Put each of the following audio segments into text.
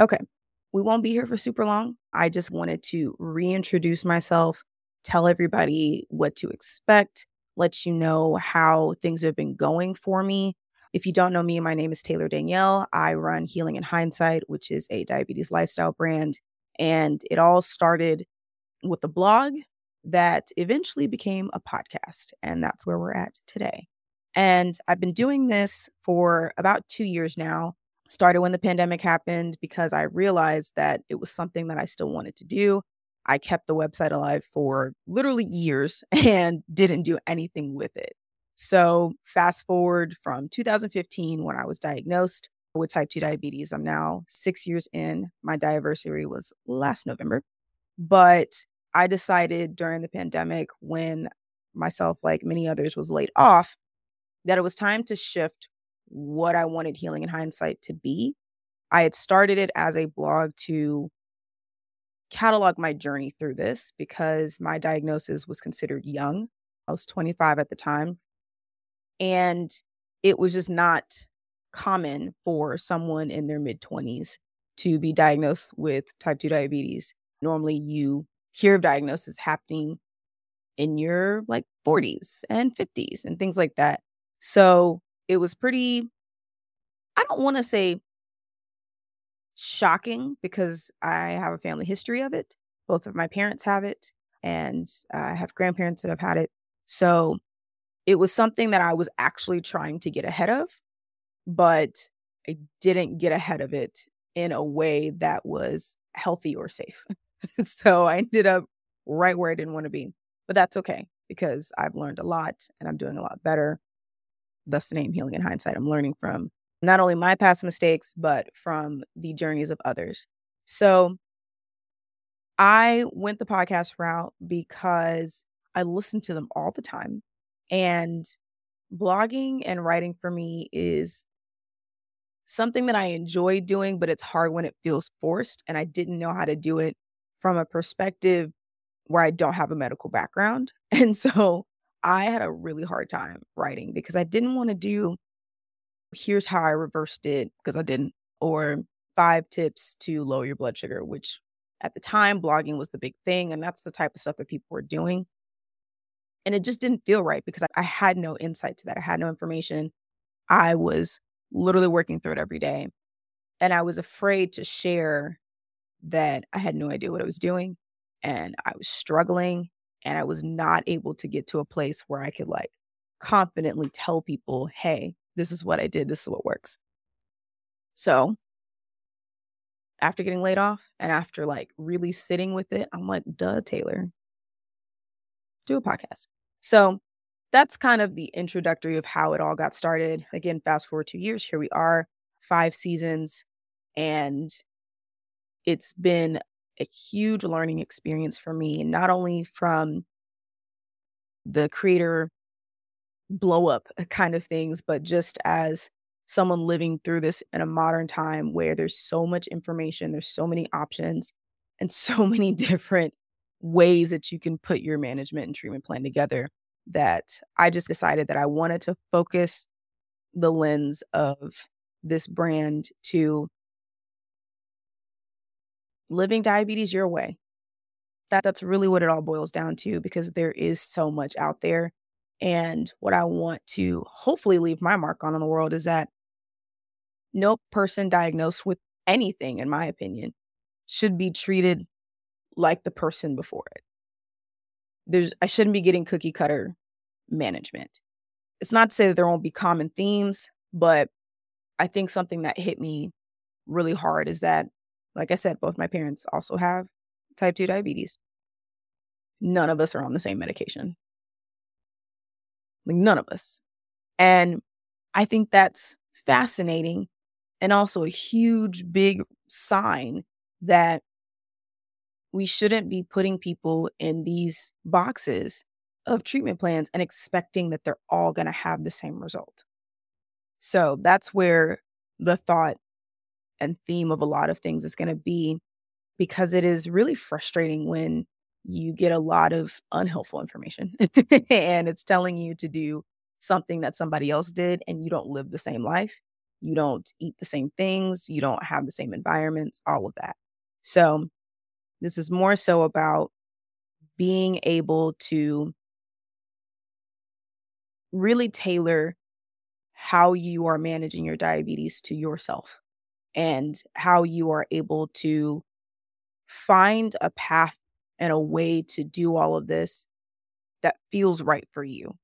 Okay, we won't be here for super long. I just wanted to reintroduce myself, tell everybody what to expect, let you know how things have been going for me. If you don't know me, my name is Taylor Danielle. I run Healing in Hindsight, which is a diabetes lifestyle brand. And it all started with a blog that eventually became a podcast. And that's where we're at today. And I've been doing this for about two years now. Started when the pandemic happened because I realized that it was something that I still wanted to do. I kept the website alive for literally years and didn't do anything with it. So, fast forward from 2015 when I was diagnosed with type 2 diabetes, I'm now six years in. My diaversary was last November. But I decided during the pandemic, when myself, like many others, was laid off, that it was time to shift what I wanted Healing in Hindsight to be. I had started it as a blog to catalog my journey through this because my diagnosis was considered young. I was 25 at the time. And it was just not common for someone in their mid 20s to be diagnosed with type 2 diabetes. Normally, you hear of diagnosis happening in your like 40s and 50s and things like that. So it was pretty, I don't want to say shocking because I have a family history of it. Both of my parents have it, and I have grandparents that have had it. So it was something that I was actually trying to get ahead of, but I didn't get ahead of it in a way that was healthy or safe. so I ended up right where I didn't want to be. But that's okay because I've learned a lot and I'm doing a lot better. Thus the name Healing in Hindsight. I'm learning from not only my past mistakes, but from the journeys of others. So I went the podcast route because I listen to them all the time. And blogging and writing for me is something that I enjoy doing, but it's hard when it feels forced. And I didn't know how to do it from a perspective where I don't have a medical background. And so I had a really hard time writing because I didn't want to do here's how I reversed it because I didn't, or five tips to lower your blood sugar, which at the time blogging was the big thing. And that's the type of stuff that people were doing. And it just didn't feel right because I had no insight to that. I had no information. I was literally working through it every day. And I was afraid to share that I had no idea what I was doing and I was struggling and I was not able to get to a place where I could like confidently tell people, hey, this is what I did, this is what works. So after getting laid off and after like really sitting with it, I'm like, duh, Taylor, do a podcast. So that's kind of the introductory of how it all got started. Again, fast forward two years, here we are, five seasons, and it's been a huge learning experience for me, not only from the creator blow up kind of things, but just as someone living through this in a modern time where there's so much information, there's so many options, and so many different ways that you can put your management and treatment plan together that I just decided that I wanted to focus the lens of this brand to living diabetes your way. That that's really what it all boils down to because there is so much out there. And what I want to hopefully leave my mark on in the world is that no person diagnosed with anything, in my opinion, should be treated like the person before it. There's I shouldn't be getting cookie cutter management. It's not to say that there won't be common themes, but I think something that hit me really hard is that like I said, both my parents also have type 2 diabetes. None of us are on the same medication. Like, none of us. And I think that's fascinating and also a huge, big sign that we shouldn't be putting people in these boxes of treatment plans and expecting that they're all going to have the same result. So that's where the thought and theme of a lot of things is going to be because it is really frustrating when you get a lot of unhelpful information and it's telling you to do something that somebody else did and you don't live the same life. you don't eat the same things, you don't have the same environments, all of that. So, this is more so about being able to really tailor how you are managing your diabetes to yourself and how you are able to find a path and a way to do all of this that feels right for you.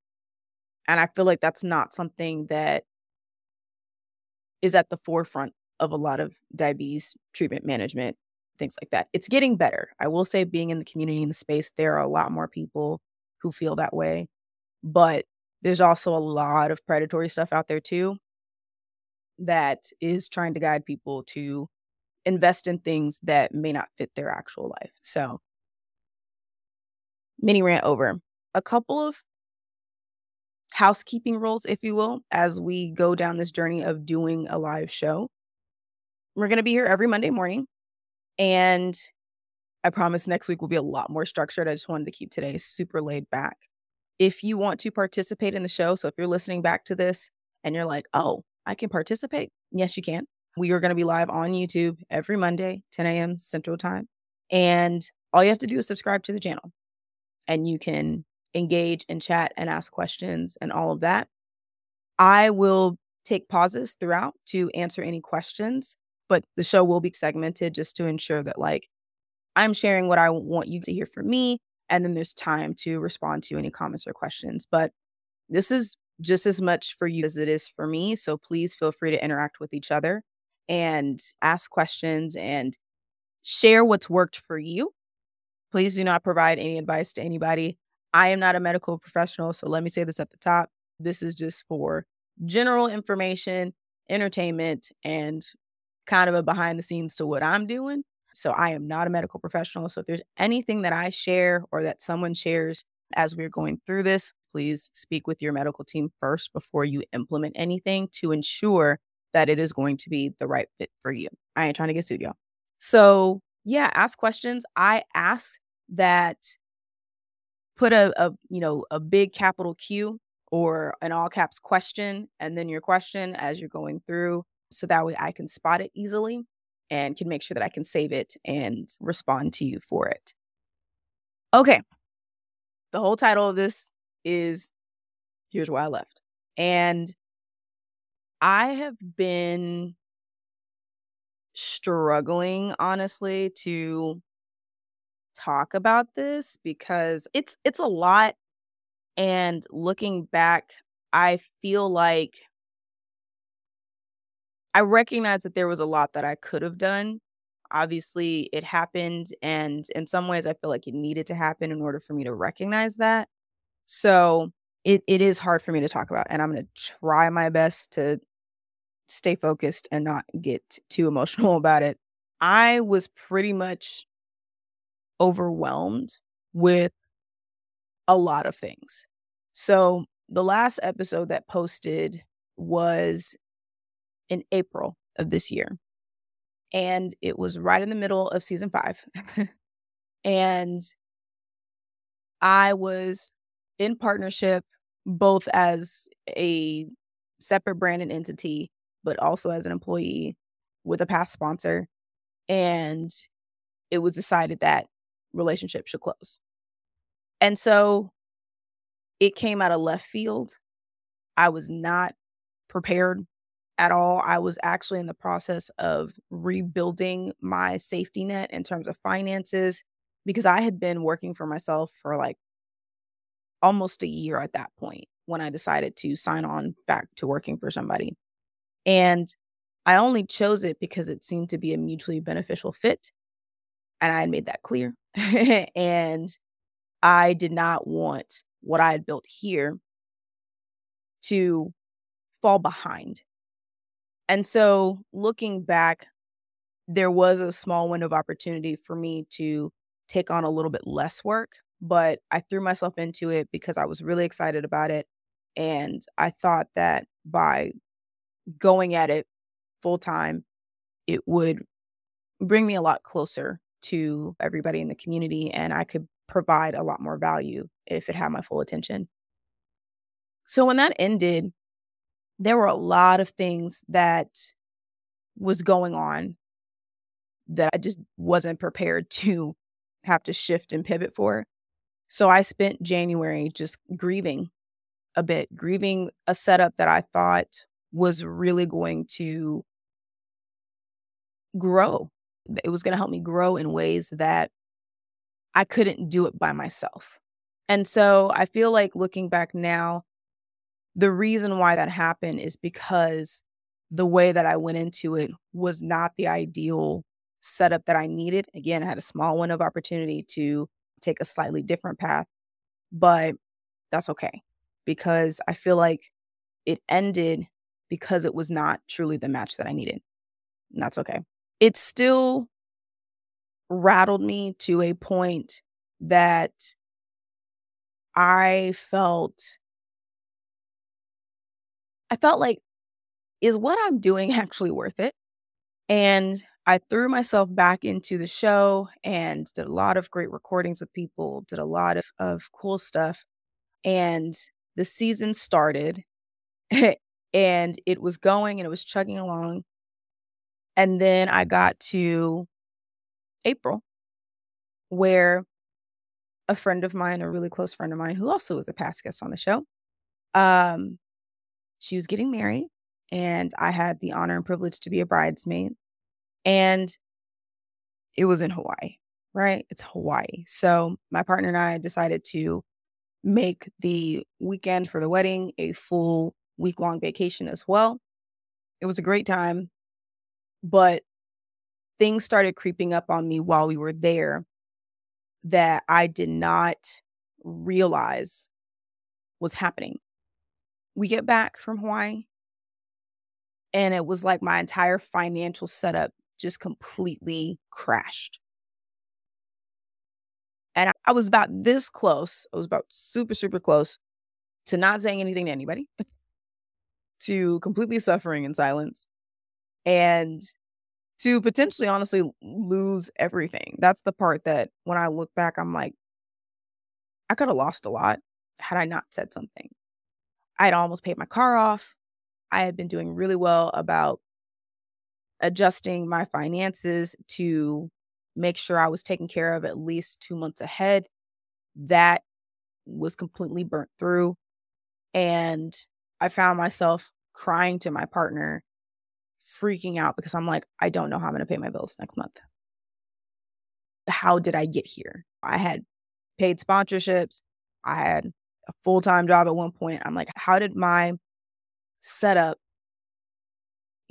And I feel like that's not something that is at the forefront of a lot of diabetes treatment management, things like that. It's getting better. I will say, being in the community in the space, there are a lot more people who feel that way. But there's also a lot of predatory stuff out there too that is trying to guide people to invest in things that may not fit their actual life. So, mini rant over. A couple of housekeeping rules, if you will, as we go down this journey of doing a live show. We're going to be here every Monday morning. And I promise next week will be a lot more structured. I just wanted to keep today super laid back. If you want to participate in the show, so if you're listening back to this and you're like, oh, I can participate, yes, you can. We are going to be live on YouTube every Monday, 10 a.m. Central Time. And all you have to do is subscribe to the channel and you can engage and chat and ask questions and all of that. I will take pauses throughout to answer any questions, but the show will be segmented just to ensure that, like, I'm sharing what I want you to hear from me. And then there's time to respond to any comments or questions. But this is just as much for you as it is for me. So please feel free to interact with each other and ask questions and share what's worked for you. Please do not provide any advice to anybody. I am not a medical professional, so let me say this at the top. This is just for general information, entertainment, and kind of a behind the scenes to what I'm doing. So I am not a medical professional. So if there's anything that I share or that someone shares as we're going through this, please speak with your medical team first before you implement anything to ensure that it is going to be the right fit for you. I ain't trying to get sued, y'all. So yeah, ask questions. I ask that put a, a you know a big capital Q or an all caps question and then your question as you're going through so that way I can spot it easily and can make sure that I can save it and respond to you for it. Okay. The whole title of this is Here's Why I Left. And I have been struggling honestly to talk about this because it's it's a lot and looking back I feel like I recognize that there was a lot that I could have done. Obviously, it happened and in some ways I feel like it needed to happen in order for me to recognize that. So, it it is hard for me to talk about and I'm going to try my best to stay focused and not get too emotional about it. I was pretty much overwhelmed with a lot of things. So, the last episode that posted was in April of this year. And it was right in the middle of season five. and I was in partnership, both as a separate brand and entity, but also as an employee with a past sponsor. And it was decided that relationship should close. And so it came out of left field. I was not prepared at all. I was actually in the process of rebuilding my safety net in terms of finances because I had been working for myself for like almost a year at that point when I decided to sign on back to working for somebody. And I only chose it because it seemed to be a mutually beneficial fit. And I had made that clear. and I did not want what I had built here to fall behind. And so looking back, there was a small window of opportunity for me to take on a little bit less work, but I threw myself into it because I was really excited about it. And I thought that by going at it full time, it would bring me a lot closer to everybody in the community and I could provide a lot more value if it had my full attention. So when that ended, there were a lot of things that was going on that I just wasn't prepared to have to shift and pivot for. So I spent January just grieving a bit, grieving a setup that I thought was really going to grow. It was going to help me grow in ways that I couldn't do it by myself. And so I feel like looking back now, the reason why that happened is because the way that I went into it was not the ideal setup that I needed. Again, I had a small window of opportunity to take a slightly different path, but that's okay because I feel like it ended because it was not truly the match that I needed. And that's okay. It still rattled me to a point that I felt I felt like is what I'm doing actually worth it? And I threw myself back into the show and did a lot of great recordings with people, did a lot of, of cool stuff. And the season started and it was going and it was chugging along. And then I got to April, where a friend of mine, a really close friend of mine, who also was a past guest on the show, um, she was getting married, and I had the honor and privilege to be a bridesmaid. And it was in Hawaii, right? It's Hawaii. So my partner and I decided to make the weekend for the wedding a full week long vacation as well. It was a great time, but things started creeping up on me while we were there that I did not realize was happening. We get back from Hawaii, and it was like my entire financial setup just completely crashed. And I was about this close, I was about super, super close to not saying anything to anybody, to completely suffering in silence, and to potentially honestly lose everything. That's the part that when I look back, I'm like, I could have lost a lot had I not said something. I had almost paid my car off. I had been doing really well about adjusting my finances to make sure I was taken care of at least two months ahead. That was completely burnt through. And I found myself crying to my partner freaking out because I'm like, I don't know how I'm going to pay my bills next month. How did I get here? I had paid sponsorships. I had a full time job at one point. I'm like, how did my setup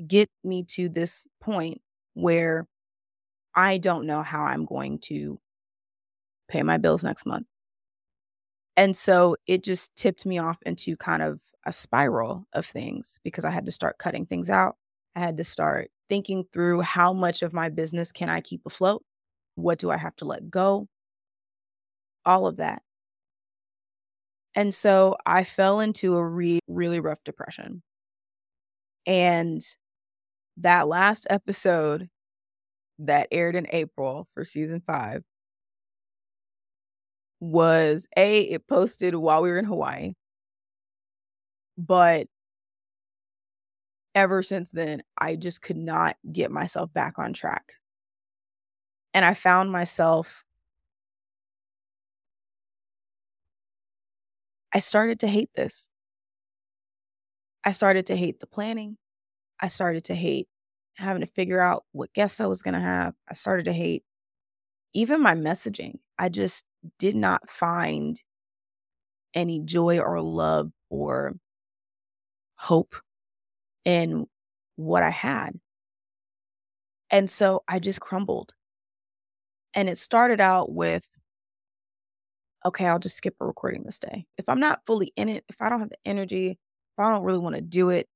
get me to this point where I don't know how I'm going to pay my bills next month? And so it just tipped me off into kind of a spiral of things because I had to start cutting things out. I had to start thinking through how much of my business can I keep afloat? What do I have to let go? All of that. And so I fell into a re- really rough depression. And that last episode that aired in April for season five was A, it posted while we were in Hawaii. But ever since then, I just could not get myself back on track. And I found myself, I started to hate this. I started to hate the planning. I started to hate having to figure out what guests I was going to have. I started to hate even my messaging. I just did not find any joy or love or hope in what I had. And so I just crumbled. And it started out with okay, I'll just skip a recording this day. If I'm not fully in it, if I don't have the energy, if I don't really want to do it,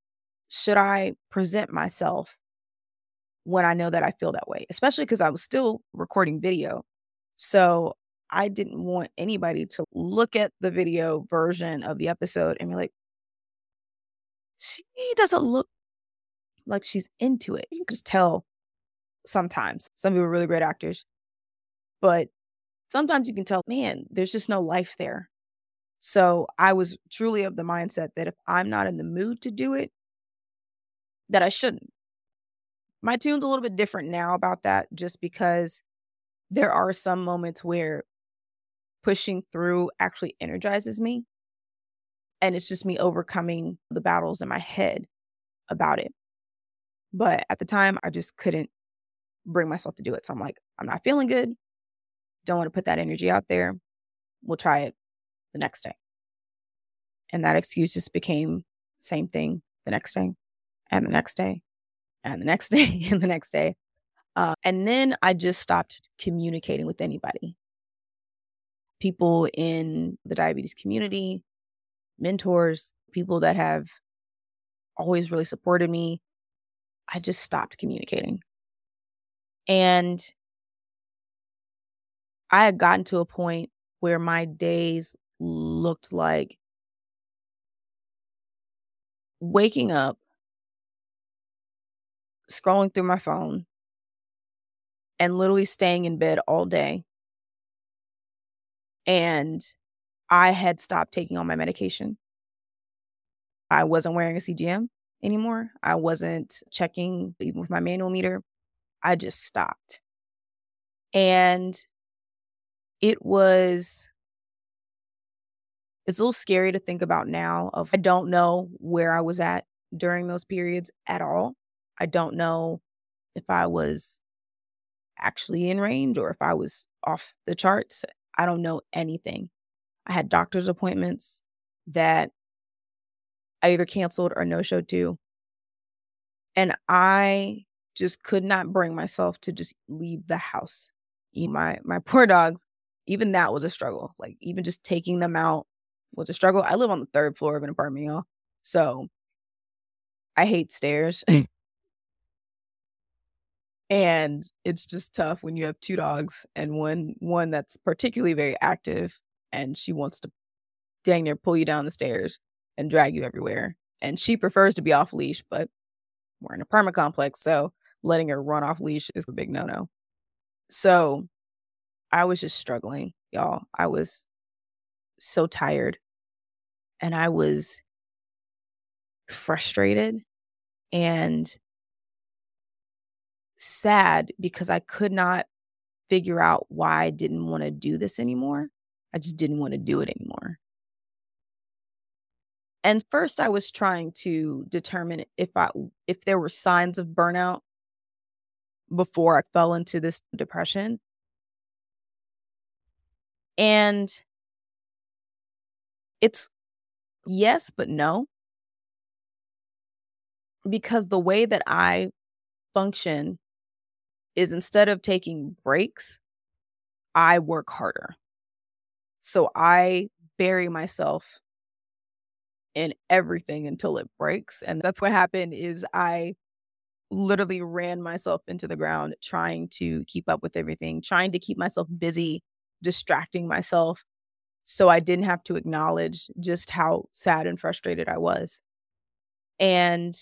should I present myself when I know that I feel that way? Especially because I was still recording video. So I didn't want anybody to look at the video version of the episode and be like, she doesn't look like she's into it. You can just tell sometimes. Some people are really great actors, but sometimes you can tell, man, there's just no life there. So I was truly of the mindset that if I'm not in the mood to do it, that I shouldn't. My tune's a little bit different now about that just because there are some moments where pushing through actually energizes me. And it's just me overcoming the battles in my head about it. But at the time, I just couldn't bring myself to do it. So I'm like, I'm not feeling good. Don't want to put that energy out there. We'll try it the next day. And that excuse just became same thing the next day and the next day and the next day and the next day. Uh, and then I just stopped communicating with anybody. People in the diabetes community, mentors, people that have always really supported me. I just stopped communicating. And I had gotten to a point where my days looked like waking up, scrolling through my phone, and literally staying in bed all day. And I had stopped taking all my medication. I wasn't wearing a CGM anymore. I wasn't checking even with my manual meter. I just stopped. And it was it's a little scary to think about now of I don't know where I was at during those periods at all. I don't know if I was actually in range or if I was off the charts. I don't know anything. I had doctor's appointments that I either canceled or no showed to. And I just could not bring myself to just leave the house. My my poor dogs, even that was a struggle. Like even just taking them out was a struggle. I live on the third floor of an apartment, y'all. So I hate stairs. and it's just tough when you have two dogs and one one that's particularly very active and she wants to dang near pull you down the stairs and drag you everywhere. And she prefers to be off leash, but we're in an apartment complex, so letting her run off leash is a big no no. So I was just struggling, y'all. I was so tired and I was frustrated and sad because I could not figure out why I didn't want to do this anymore. I just didn't want to do it anymore. And first I was trying to determine if I if there were signs of burnout before I fell into this depression. And it's yes, but no. Because the way that I function is instead of taking breaks, I work harder. So I bury myself in everything until it breaks. And that's what happened is I literally ran myself into the ground trying to keep up with everything, trying to keep myself busy, distracting myself so I didn't have to acknowledge just how sad and frustrated I was. And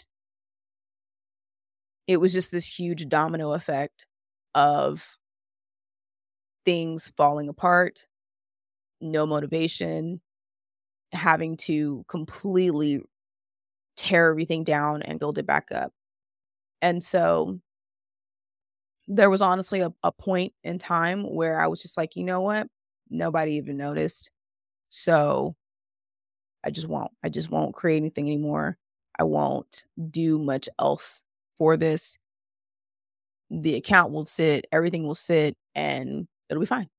it was just this huge domino effect of things falling apart, no motivation, having to completely tear everything down and build it back up. And so there was honestly a, a point in time where I was just like, you know what? Nobody even noticed. So I just won't. I just won't create anything anymore. I won't do much else for this. The account will sit, everything will sit, and it'll be fine.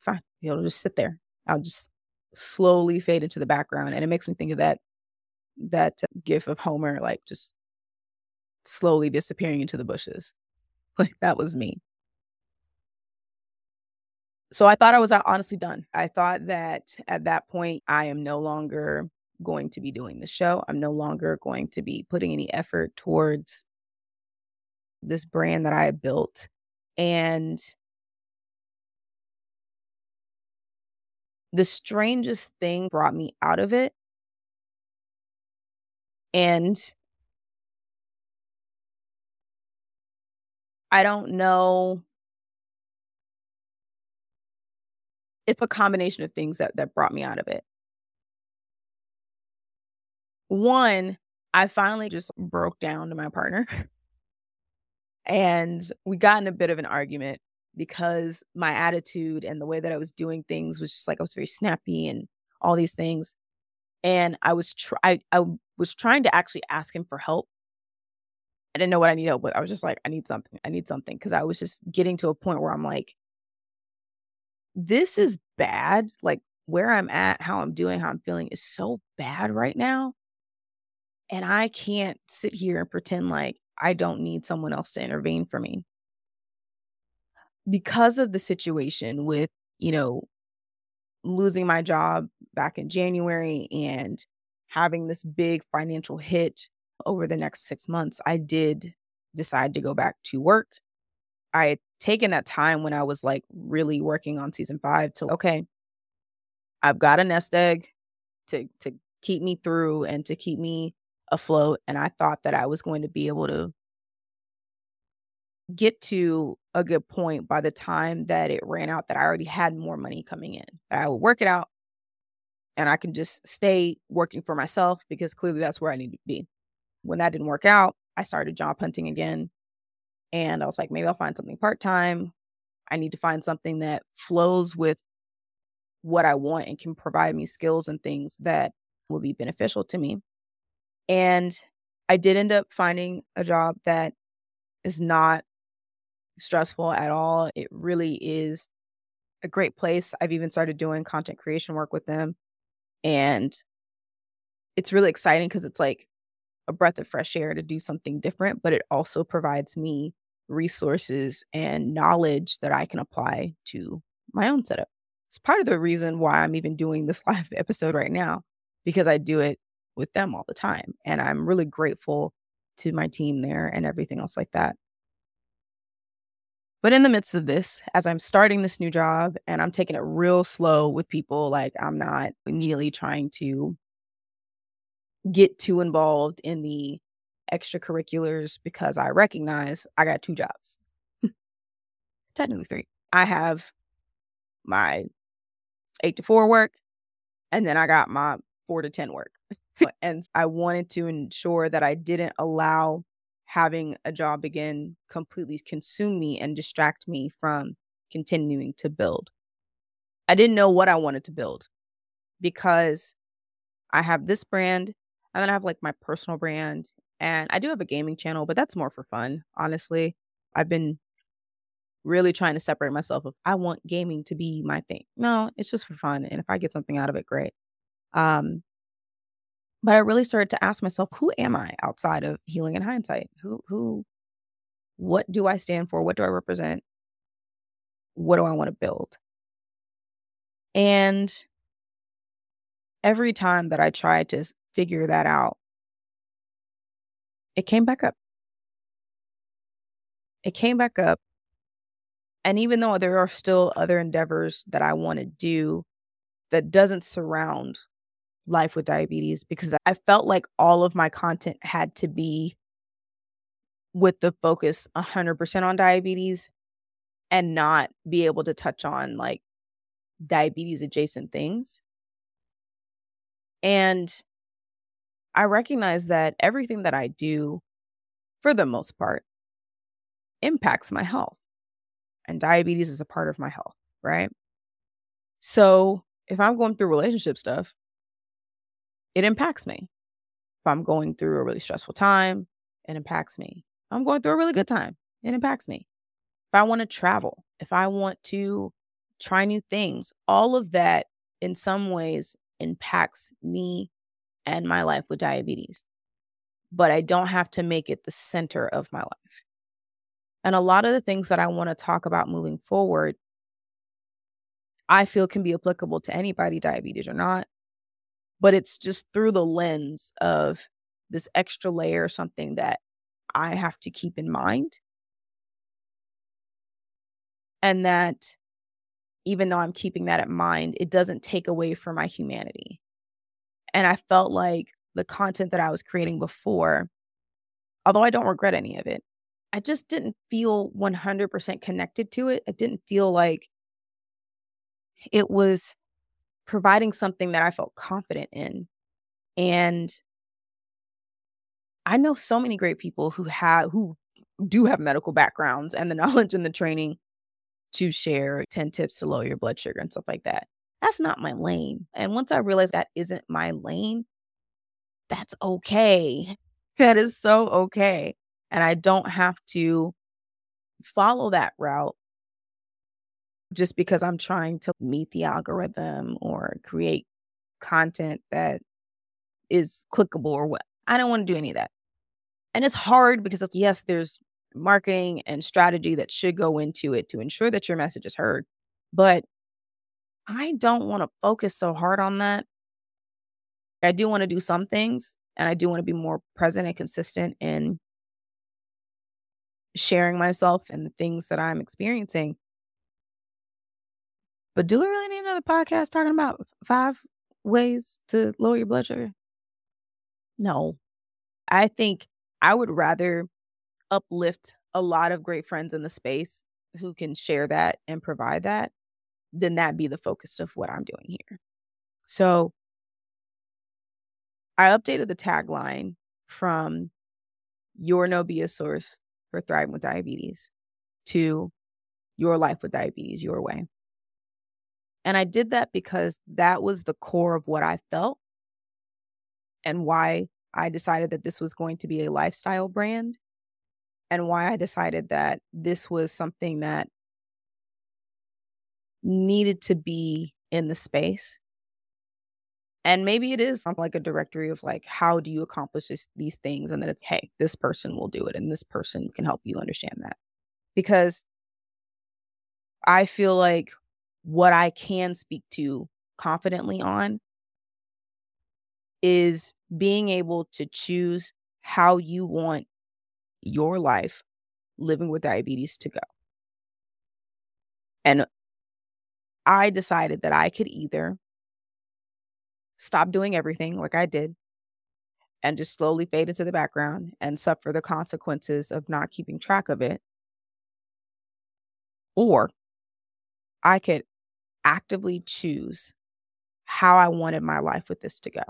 fine. It'll just sit there. I'll just slowly fade into the background. And it makes me think of that that gif of Homer like just slowly disappearing into the bushes. Like that was me. So I thought I was uh, honestly done. I thought that at that point I am no longer going to be doing the show. I'm no longer going to be putting any effort towards this brand that I built. And the strangest thing brought me out of it. And I don't know. It's a combination of things that, that brought me out of it. One, I finally just broke down to my partner. and we got in a bit of an argument because my attitude and the way that I was doing things was just like I was very snappy and all these things. And I was try I, I was trying to actually ask him for help. I didn't know what I need help with. I was just like, I need something. I need something. Cause I was just getting to a point where I'm like, this is bad. Like where I'm at, how I'm doing, how I'm feeling is so bad right now. And I can't sit here and pretend like I don't need someone else to intervene for me. Because of the situation with, you know, losing my job back in January and having this big financial hit over the next six months, I did decide to go back to work. I had taken that time when I was like really working on season five to, okay, I've got a nest egg to, to keep me through and to keep me afloat. And I thought that I was going to be able to get to a good point by the time that it ran out that I already had more money coming in. That I would work it out and I can just stay working for myself because clearly that's where I need to be. When that didn't work out, I started job hunting again. And I was like, maybe I'll find something part time. I need to find something that flows with what I want and can provide me skills and things that will be beneficial to me. And I did end up finding a job that is not stressful at all. It really is a great place. I've even started doing content creation work with them. And it's really exciting because it's like a breath of fresh air to do something different, but it also provides me resources and knowledge that I can apply to my own setup. It's part of the reason why I'm even doing this live episode right now, because I do it with them all the time. And I'm really grateful to my team there and everything else like that. But in the midst of this, as I'm starting this new job and I'm taking it real slow with people, like I'm not immediately trying to get too involved in the extracurriculars because I recognize I got two jobs. Technically three. I have my eight to four work, and then I got my four to 10 work. And I wanted to ensure that I didn't allow having a job again completely consume me and distract me from continuing to build. I didn't know what I wanted to build because I have this brand and then I have like my personal brand and I do have a gaming channel, but that's more for fun, honestly. I've been really trying to separate myself of I want gaming to be my thing. No, it's just for fun and if I get something out of it, great. Um but I really started to ask myself, who am I outside of healing in hindsight? Who, who, what do I stand for? What do I represent? What do I want to build? And every time that I tried to figure that out, it came back up. It came back up. And even though there are still other endeavors that I want to do that doesn't surround life with diabetes because I felt like all of my content had to be with the focus 100% on diabetes and not be able to touch on like diabetes adjacent things. And I recognize that everything that I do, for the most part, impacts my health. And diabetes is a part of my health, right? So if I'm going through relationship stuff, it impacts me. If I'm going through a really stressful time, it impacts me. If I'm going through a really good time, it impacts me. If I want to travel, if I want to try new things, all of that in some ways impacts me and my life with diabetes. But I don't have to make it the center of my life. And a lot of the things that I want to talk about moving forward, I feel can be applicable to anybody, diabetes or not, but it's just through the lens of this extra layer something that I have to keep in mind. And that even though I'm keeping that in mind, it doesn't take away from my humanity. And I felt like the content that I was creating before, although I don't regret any of it, I just didn't feel 100% connected to it. I didn't feel like it was providing something that I felt confident in. And I know so many great people who have who do have medical backgrounds and the knowledge and the training to share 10 tips to lower your blood sugar and stuff like that. That's not my lane. And once I realized that isn't my lane, that's okay. That is so okay. And I don't have to follow that route just because I'm trying to meet the algorithm or create content that is clickable or what. I don't want to do any of that. And it's hard because it's, yes, there's marketing and strategy that should go into it to ensure that your message is heard. But I don't want to focus so hard on that. I do want to do some things and I do want to be more present and consistent in sharing myself and the things that I'm experiencing. But do we really need another podcast talking about five ways to lower your blood sugar? No. I think I would rather uplift a lot of great friends in the space who can share that and provide that than that be the focus of what I'm doing here. So I updated the tagline from your no BS source for thriving with diabetes to your life with diabetes your way. And I did that because that was the core of what I felt and why I decided that this was going to be a lifestyle brand and why I decided that this was something that needed to be in the space. And maybe it is something like a directory of like, how do you accomplish this, these things? And then it's, hey, this person will do it and this person can help you understand that. Because I feel like what I can speak to confidently on is being able to choose how you want your life living with diabetes to go. And I decided that I could either stop doing everything like I did and just slowly fade into the background and suffer the consequences of not keeping track of it. Or I could actively choose how I wanted my life with this to go.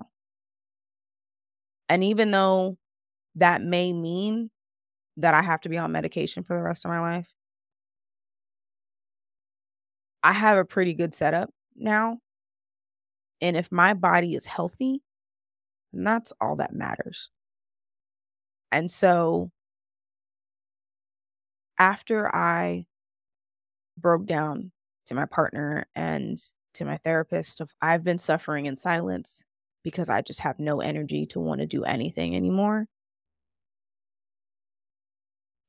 And even though that may mean that I have to be on medication for the rest of my life, I have a pretty good setup now. And if my body is healthy, then that's all that matters. And so after I broke down to my partner and to my therapist of I've been suffering in silence because I just have no energy to want to do anything anymore.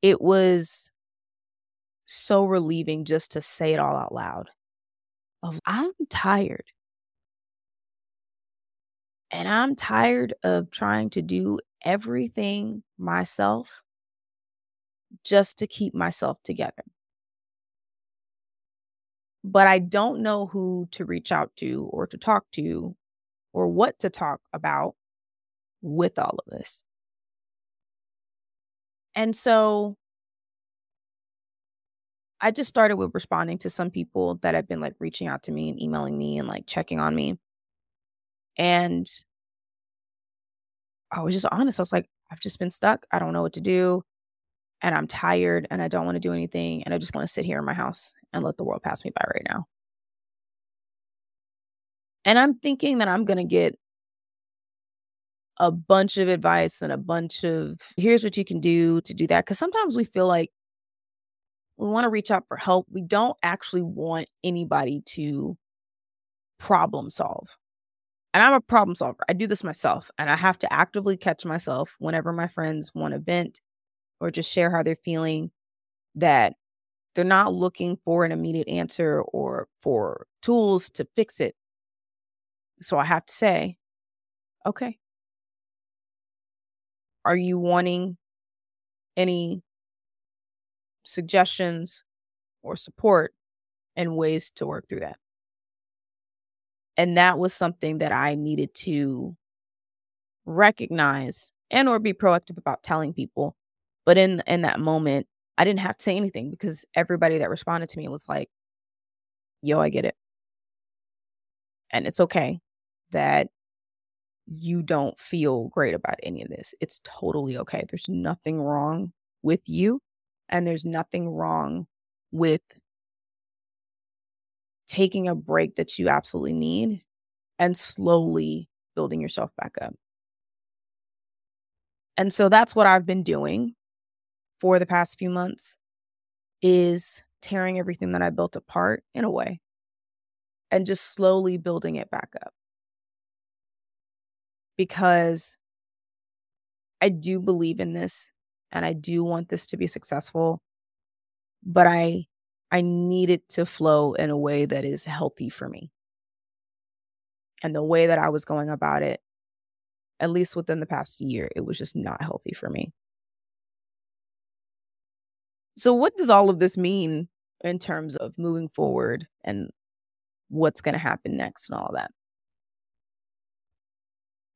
It was so relieving just to say it all out loud. Of I'm tired. And I'm tired of trying to do everything myself just to keep myself together but I don't know who to reach out to or to talk to or what to talk about with all of this. And so I just started with responding to some people that have been like reaching out to me and emailing me and like checking on me. And I was just honest. I was like, I've just been stuck. I don't know what to do and I'm tired and I don't want to do anything and I just want to sit here in my house and let the world pass me by right now. And I'm thinking that I'm going to get a bunch of advice and a bunch of here's what you can do to do that. Cause sometimes we feel like we want to reach out for help. We don't actually want anybody to problem solve. And I'm a problem solver. I do this myself and I have to actively catch myself whenever my friends want to vent or just share how they're feeling that they're not looking for an immediate answer or for tools to fix it. So I have to say, okay. Are you wanting any suggestions or support and ways to work through that? And that was something that I needed to recognize and or be proactive about telling people but in in that moment, I didn't have to say anything because everybody that responded to me was like, "Yo, I get it." And it's okay that you don't feel great about any of this. It's totally okay. There's nothing wrong with you, and there's nothing wrong with taking a break that you absolutely need and slowly building yourself back up. And so that's what I've been doing for the past few months is tearing everything that I built apart in a way and just slowly building it back up. Because I do believe in this and I do want this to be successful, but I I need it to flow in a way that is healthy for me. And the way that I was going about it, at least within the past year, it was just not healthy for me. So, what does all of this mean in terms of moving forward and what's going to happen next and all that?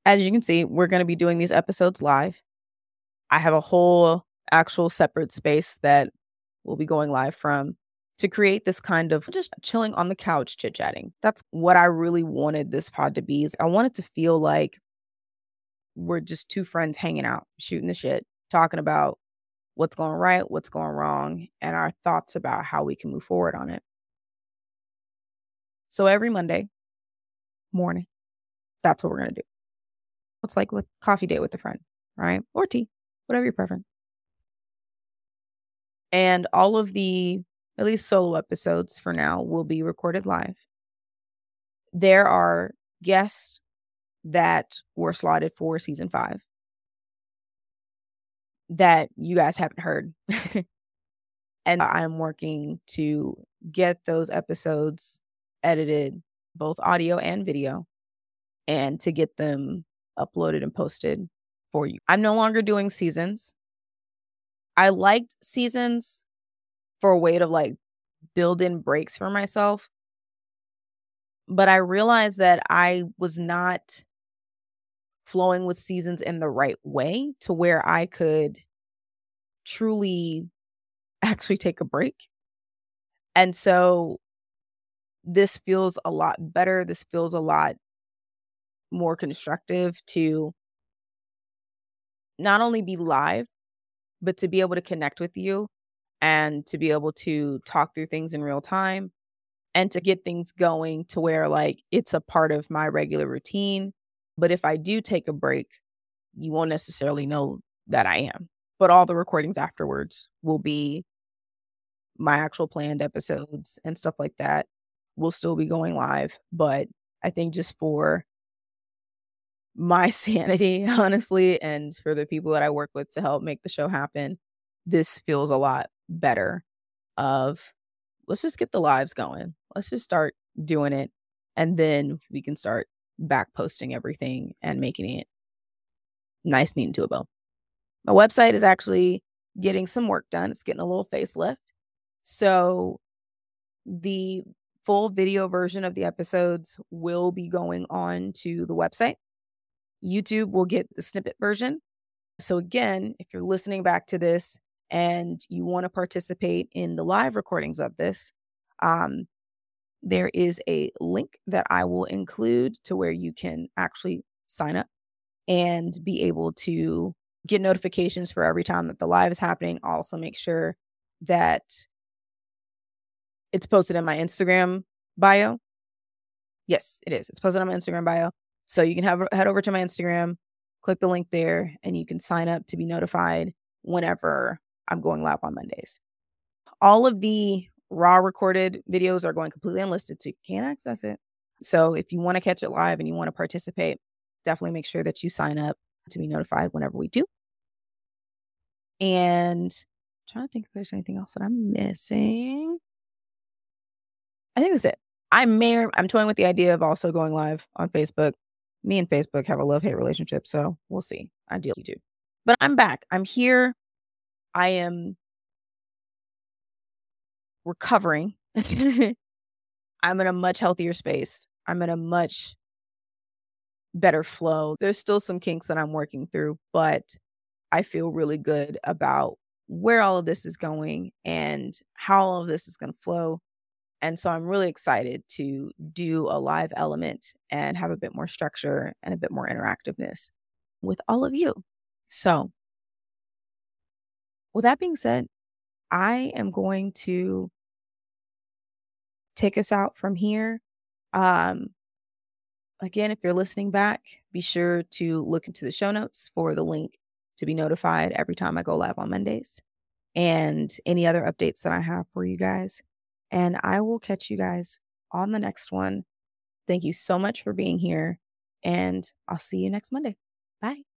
As you can see, we're going to be doing these episodes live. I have a whole actual separate space that we'll be going live from to create this kind of just chilling on the couch chit chatting. That's what I really wanted this pod to be. Is I wanted to feel like we're just two friends hanging out, shooting the shit, talking about what's going right, what's going wrong, and our thoughts about how we can move forward on it. So every Monday morning, that's what we're going to do. It's like a coffee date with a friend, right? Or tea, whatever your preference. And all of the at least solo episodes for now, will be recorded live. There are guests that were slotted for season five that you guys haven't heard. and I'm working to get those episodes edited, both audio and video, and to get them uploaded and posted for you. I'm no longer doing seasons. I liked seasons for a way to like build in breaks for myself. But I realized that I was not flowing with seasons in the right way to where I could truly actually take a break. And so this feels a lot better. This feels a lot more constructive to not only be live, but to be able to connect with you and to be able to talk through things in real time and to get things going to where like it's a part of my regular routine. But if I do take a break, you won't necessarily know that I am. But all the recordings afterwards will be my actual planned episodes and stuff like that will still be going live. But I think just for my sanity, honestly, and for the people that I work with to help make the show happen, this feels a lot better of let's just get the lives going. Let's just start doing it. And then we can start back posting everything and making it nice, neat, and doable. My website is actually getting some work done. It's getting a little facelift. So the full video version of the episodes will be going on to the website. YouTube will get the snippet version. So again, if you're listening back to this and you want to participate in the live recordings of this, um, there is a link that I will include to where you can actually sign up and be able to get notifications for every time that the live is happening. I'll also make sure that it's posted in my Instagram bio. Yes, it is. It's posted on my Instagram bio. So you can have head over to my Instagram, click the link there, and you can sign up to be notified whenever I'm going live on Mondays. All of the raw recorded videos are going completely unlisted, so you can't access it. So if you want to catch it live and you want to participate, definitely make sure that you sign up to be notified whenever we do. And I'm trying to think if there's anything else that I'm missing. I think that's it. I may I'm toying with the idea of also going live on Facebook. Me and Facebook have a love hate relationship, so we'll see. Ideally, do. But I'm back. I'm here. I am recovering. I'm in a much healthier space. I'm in a much better flow. There's still some kinks that I'm working through, but I feel really good about where all of this is going and how all of this is going to flow. And so I'm really excited to do a live element and have a bit more structure and a bit more interactiveness with all of you. So, with that being said, I am going to take us out from here. Um, again, if you're listening back, be sure to look into the show notes for the link to be notified every time I go live on Mondays and any other updates that I have for you guys. And I will catch you guys on the next one. Thank you so much for being here, and I'll see you next Monday. Bye.